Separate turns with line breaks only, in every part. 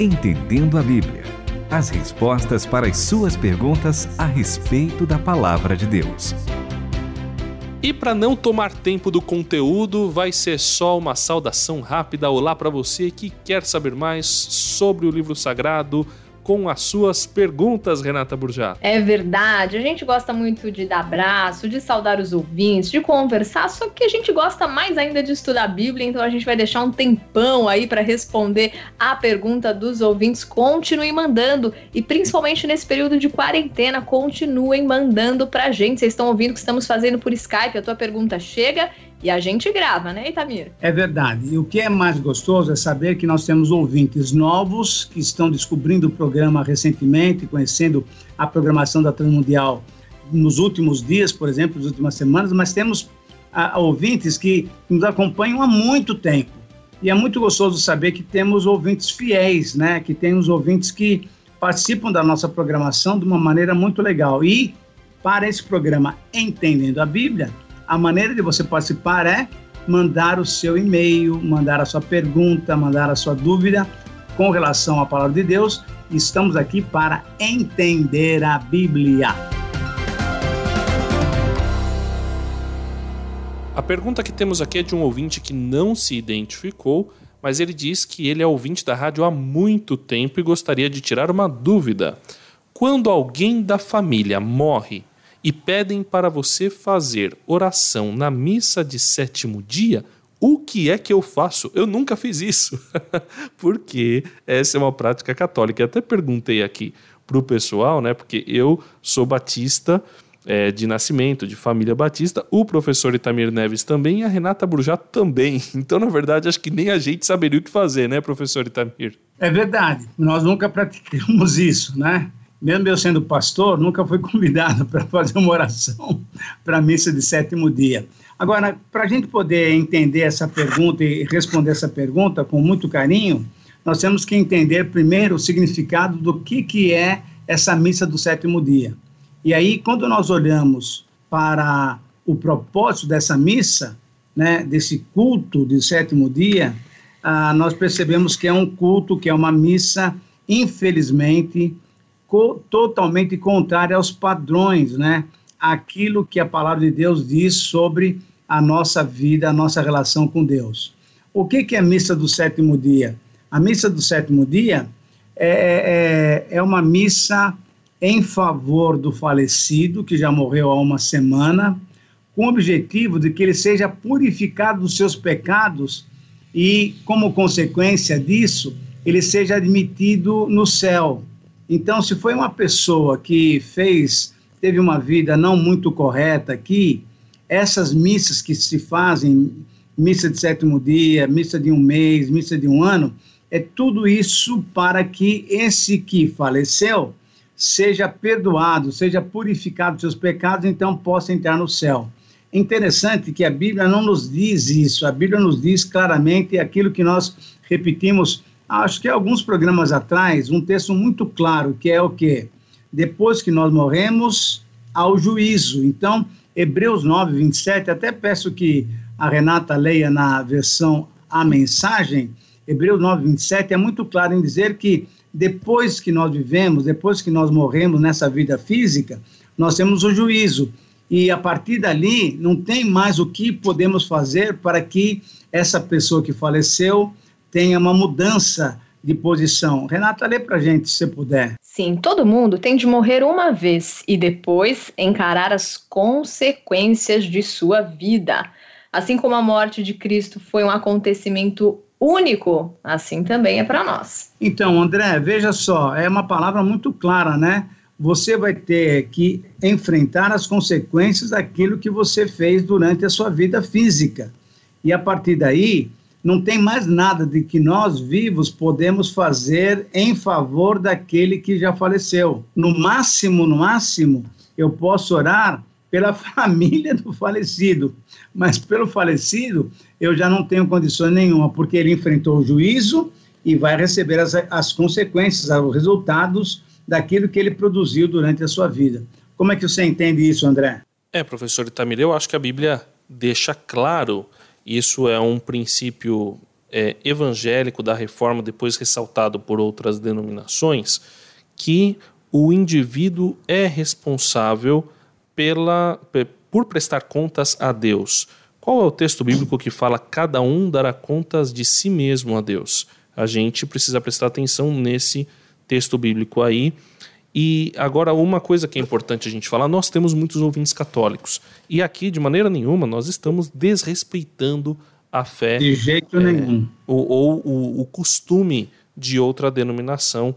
Entendendo a Bíblia. As respostas para as suas perguntas a respeito da palavra de Deus.
E para não tomar tempo do conteúdo, vai ser só uma saudação rápida. Olá para você que quer saber mais sobre o livro sagrado com as suas perguntas, Renata Burjá.
É verdade, a gente gosta muito de dar abraço, de saudar os ouvintes, de conversar, só que a gente gosta mais ainda de estudar a Bíblia, então a gente vai deixar um tempão aí para responder a pergunta dos ouvintes. Continuem mandando e principalmente nesse período de quarentena, continuem mandando pra gente. Vocês estão ouvindo o que estamos fazendo por Skype, a tua pergunta chega e a gente grava, né, Itamir?
É verdade. E o que é mais gostoso é saber que nós temos ouvintes novos que estão descobrindo o programa recentemente, conhecendo a programação da Transmundial nos últimos dias, por exemplo, nas últimas semanas, mas temos a, ouvintes que nos acompanham há muito tempo. E é muito gostoso saber que temos ouvintes fiéis, né? Que temos ouvintes que participam da nossa programação de uma maneira muito legal. E para esse programa Entendendo a Bíblia, a maneira de você participar é mandar o seu e-mail, mandar a sua pergunta, mandar a sua dúvida com relação à palavra de Deus. Estamos aqui para entender a Bíblia.
A pergunta que temos aqui é de um ouvinte que não se identificou, mas ele diz que ele é ouvinte da rádio há muito tempo e gostaria de tirar uma dúvida. Quando alguém da família morre e pedem para você fazer oração na missa de sétimo dia, o que é que eu faço? Eu nunca fiz isso. porque essa é uma prática católica. Eu até perguntei aqui para o pessoal, né? Porque eu sou batista é, de nascimento, de família batista, o professor Itamir Neves também e a Renata Brujá também. Então, na verdade, acho que nem a gente saberia o que fazer, né, professor Itamir?
É verdade. Nós nunca praticamos isso, né? Mesmo eu sendo pastor, nunca fui convidado para fazer uma oração para a missa de sétimo dia. Agora, para a gente poder entender essa pergunta e responder essa pergunta com muito carinho, nós temos que entender primeiro o significado do que, que é essa missa do sétimo dia. E aí, quando nós olhamos para o propósito dessa missa, né, desse culto de sétimo dia, ah, nós percebemos que é um culto, que é uma missa, infelizmente, co totalmente contrária aos padrões, né? Aquilo que a palavra de Deus diz sobre a nossa vida, a nossa relação com Deus. O que, que é a missa do sétimo dia? A missa do sétimo dia é, é, é uma missa em favor do falecido, que já morreu há uma semana, com o objetivo de que ele seja purificado dos seus pecados e, como consequência disso, ele seja admitido no céu. Então, se foi uma pessoa que fez, teve uma vida não muito correta aqui, essas missas que se fazem, missa de sétimo dia, missa de um mês, missa de um ano, é tudo isso para que esse que faleceu seja perdoado, seja purificado dos seus pecados, então possa entrar no céu. Interessante que a Bíblia não nos diz isso, a Bíblia nos diz claramente aquilo que nós repetimos acho que alguns programas atrás, um texto muito claro, que é o que? Depois que nós morremos, ao juízo. Então, Hebreus 9, 27, até peço que a Renata leia na versão A Mensagem, Hebreus 9, 27, é muito claro em dizer que depois que nós vivemos, depois que nós morremos nessa vida física, nós temos o juízo. E a partir dali, não tem mais o que podemos fazer para que essa pessoa que faleceu tenha uma mudança de posição. Renata, lê para gente, se puder.
Sim, todo mundo tem de morrer uma vez e depois encarar as consequências de sua vida. Assim como a morte de Cristo foi um acontecimento único, assim também é para nós.
Então, André, veja só, é uma palavra muito clara, né? Você vai ter que enfrentar as consequências daquilo que você fez durante a sua vida física. E a partir daí, não tem mais nada de que nós vivos podemos fazer em favor daquele que já faleceu. No máximo, no máximo, eu posso orar pela família do falecido, mas pelo falecido eu já não tenho condições nenhuma, porque ele enfrentou o juízo e vai receber as, as consequências, os resultados daquilo que ele produziu durante a sua vida. Como é que você entende isso, André?
É, professor Itamir, eu acho que a Bíblia deixa claro isso é um princípio é, evangélico da reforma, depois ressaltado por outras denominações, que o indivíduo é responsável pela, por prestar contas a Deus. Qual é o texto bíblico que fala cada um dará contas de si mesmo a Deus? A gente precisa prestar atenção nesse texto bíblico aí. E agora, uma coisa que é importante a gente falar: nós temos muitos ouvintes católicos. E aqui, de maneira nenhuma, nós estamos desrespeitando a fé.
De jeito é, nenhum.
Ou, ou o, o costume de outra denominação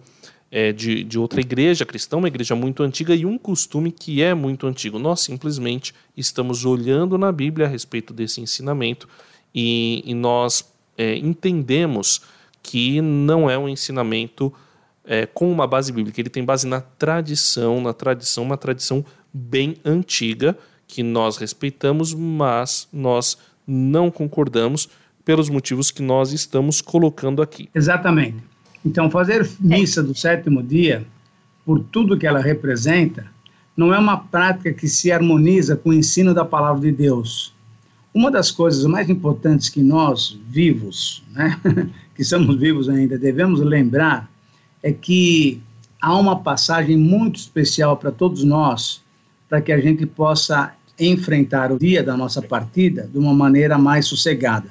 é, de, de outra igreja cristã, uma igreja muito antiga e um costume que é muito antigo. Nós simplesmente estamos olhando na Bíblia a respeito desse ensinamento e, e nós é, entendemos que não é um ensinamento é, com uma base bíblica, ele tem base na tradição, na tradição, uma tradição bem antiga que nós respeitamos, mas nós não concordamos pelos motivos que nós estamos colocando aqui.
Exatamente. Então, fazer missa do sétimo dia, por tudo que ela representa, não é uma prática que se harmoniza com o ensino da palavra de Deus. Uma das coisas mais importantes que nós, vivos, né, que somos vivos ainda, devemos lembrar é que há uma passagem muito especial para todos nós, para que a gente possa enfrentar o dia da nossa partida de uma maneira mais sossegada.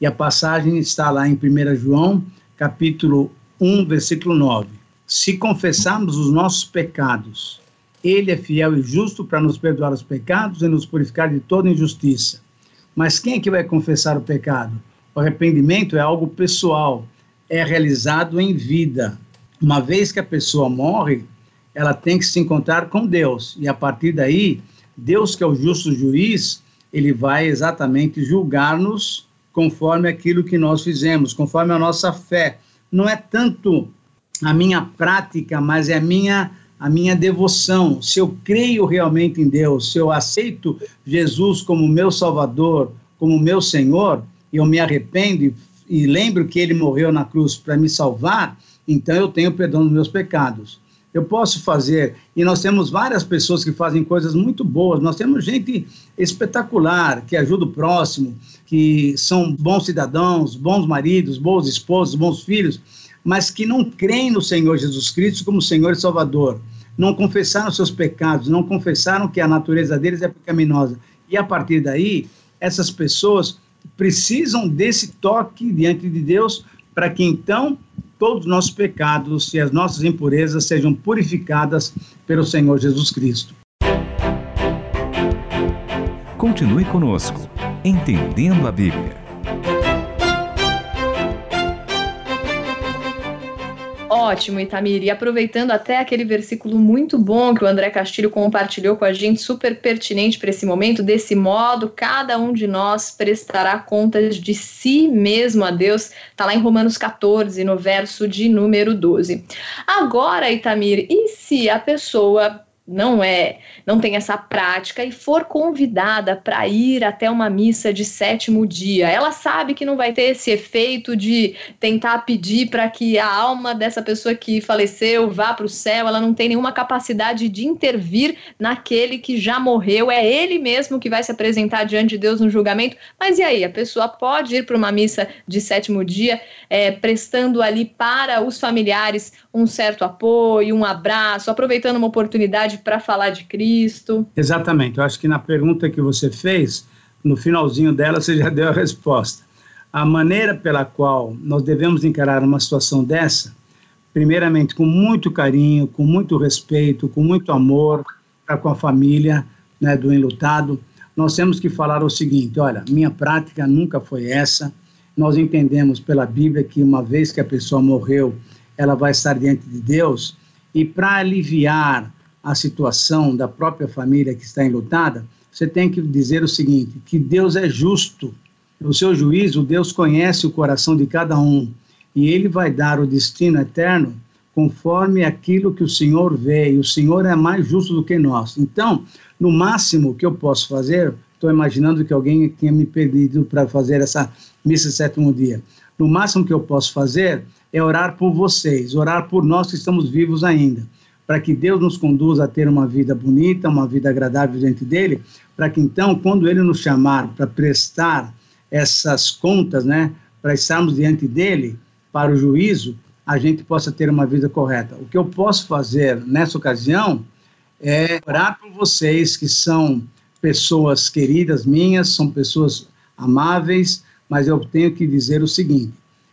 E a passagem está lá em 1 João, capítulo 1, versículo 9. Se confessarmos os nossos pecados, ele é fiel e justo para nos perdoar os pecados e nos purificar de toda injustiça. Mas quem é que vai confessar o pecado? O arrependimento é algo pessoal, é realizado em vida. Uma vez que a pessoa morre, ela tem que se encontrar com Deus. E a partir daí, Deus, que é o justo juiz, ele vai exatamente julgar-nos conforme aquilo que nós fizemos, conforme a nossa fé não é tanto a minha prática, mas é a minha a minha devoção. Se eu creio realmente em Deus, se eu aceito Jesus como meu Salvador, como meu Senhor, e eu me arrependo e, e lembro que ele morreu na cruz para me salvar, então eu tenho perdão dos meus pecados. Eu posso fazer, e nós temos várias pessoas que fazem coisas muito boas, nós temos gente espetacular, que ajuda o próximo, que são bons cidadãos, bons maridos, bons esposos, bons filhos, mas que não creem no Senhor Jesus Cristo como Senhor e Salvador. Não confessaram seus pecados, não confessaram que a natureza deles é pecaminosa. E a partir daí, essas pessoas precisam desse toque diante de Deus para que então todos os nossos pecados e as nossas impurezas sejam purificadas pelo Senhor Jesus Cristo.
Continue conosco, entendendo a Bíblia.
Ótimo, Itamir. E aproveitando até aquele versículo muito bom que o André Castilho compartilhou com a gente, super pertinente para esse momento, desse modo, cada um de nós prestará contas de si mesmo a Deus. Está lá em Romanos 14, no verso de número 12. Agora, Itamir, e se a pessoa não é, não tem essa prática e for convidada para ir até uma missa de sétimo dia, ela sabe que não vai ter esse efeito de tentar pedir para que a alma dessa pessoa que faleceu vá para o céu, ela não tem nenhuma capacidade de intervir naquele que já morreu, é ele mesmo que vai se apresentar diante de Deus no julgamento. Mas e aí, a pessoa pode ir para uma missa de sétimo dia, é, prestando ali para os familiares um certo apoio, um abraço, aproveitando uma oportunidade para falar de Cristo?
Exatamente. Eu acho que na pergunta que você fez, no finalzinho dela, você já deu a resposta. A maneira pela qual nós devemos encarar uma situação dessa, primeiramente com muito carinho, com muito respeito, com muito amor para com a família né, do enlutado, nós temos que falar o seguinte: olha, minha prática nunca foi essa. Nós entendemos pela Bíblia que uma vez que a pessoa morreu, ela vai estar diante de Deus, e para aliviar a situação da própria família que está enlutada, você tem que dizer o seguinte: que Deus é justo. No seu juízo, Deus conhece o coração de cada um e ele vai dar o destino eterno conforme aquilo que o Senhor vê, e o Senhor é mais justo do que nós. Então, no máximo que eu posso fazer, estou imaginando que alguém tenha me pedido para fazer essa missa sétimo dia. No máximo que eu posso fazer é orar por vocês, orar por nós que estamos vivos ainda para que Deus nos conduza a ter uma vida bonita, uma vida agradável diante dele, para que então, quando ele nos chamar para prestar essas contas, né, para estarmos diante dele para o juízo, a gente possa ter uma vida correta. O que eu posso fazer nessa ocasião é orar por vocês que são pessoas queridas minhas, são pessoas amáveis, mas eu tenho que dizer o seguinte: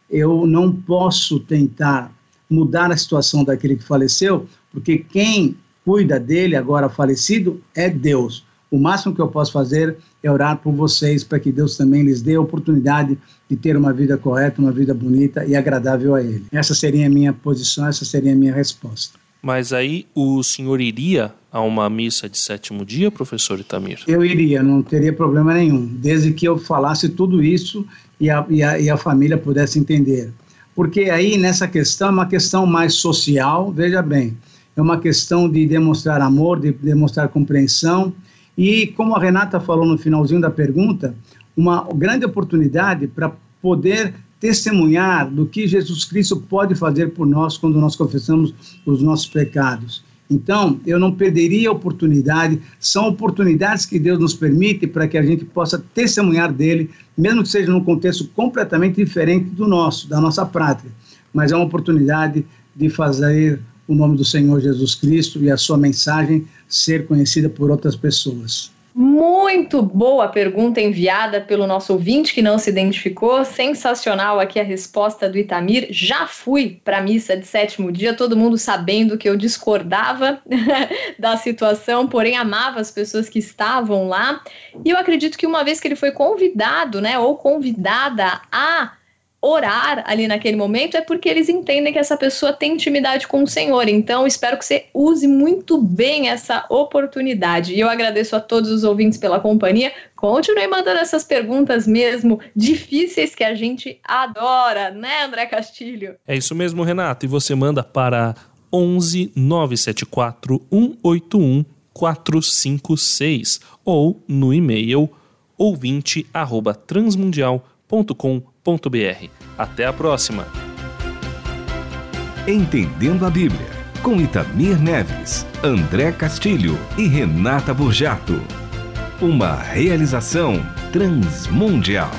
eu não posso tentar mudar a situação daquele que faleceu, porque quem cuida dele, agora falecido, é Deus. O máximo que eu posso fazer é orar por vocês, para que Deus também lhes dê a oportunidade de ter uma vida correta, uma vida bonita e agradável a Ele. Essa seria a minha posição, essa seria a minha resposta.
Mas aí o senhor iria a uma missa de sétimo dia, professor Itamir?
Eu iria, não teria problema nenhum, desde que eu falasse tudo isso e a, e a, e a família pudesse entender. Porque aí nessa questão é uma questão mais social, veja bem, é uma questão de demonstrar amor, de demonstrar compreensão e, como a Renata falou no finalzinho da pergunta, uma grande oportunidade para poder testemunhar do que Jesus Cristo pode fazer por nós quando nós confessamos os nossos pecados. Então, eu não perderia a oportunidade, são oportunidades que Deus nos permite para que a gente possa testemunhar dele, mesmo que seja num contexto completamente diferente do nosso, da nossa prática. Mas é uma oportunidade de fazer o nome do Senhor Jesus Cristo e a sua mensagem ser conhecida por outras pessoas.
Muito boa pergunta enviada pelo nosso ouvinte que não se identificou. Sensacional aqui a resposta do Itamir. Já fui para a missa de sétimo dia, todo mundo sabendo que eu discordava da situação, porém amava as pessoas que estavam lá. E eu acredito que uma vez que ele foi convidado, né, ou convidada a orar ali naquele momento é porque eles entendem que essa pessoa tem intimidade com o Senhor. Então, espero que você use muito bem essa oportunidade. E eu agradeço a todos os ouvintes pela companhia. Continue mandando essas perguntas mesmo difíceis que a gente adora, né, André Castilho?
É isso mesmo, Renato. E você manda para 11 974 181 456 ou no e-mail ouvinte@transmundial.com até a próxima.
Entendendo a Bíblia, com Itamir Neves, André Castilho e Renata Burjato. Uma realização transmundial.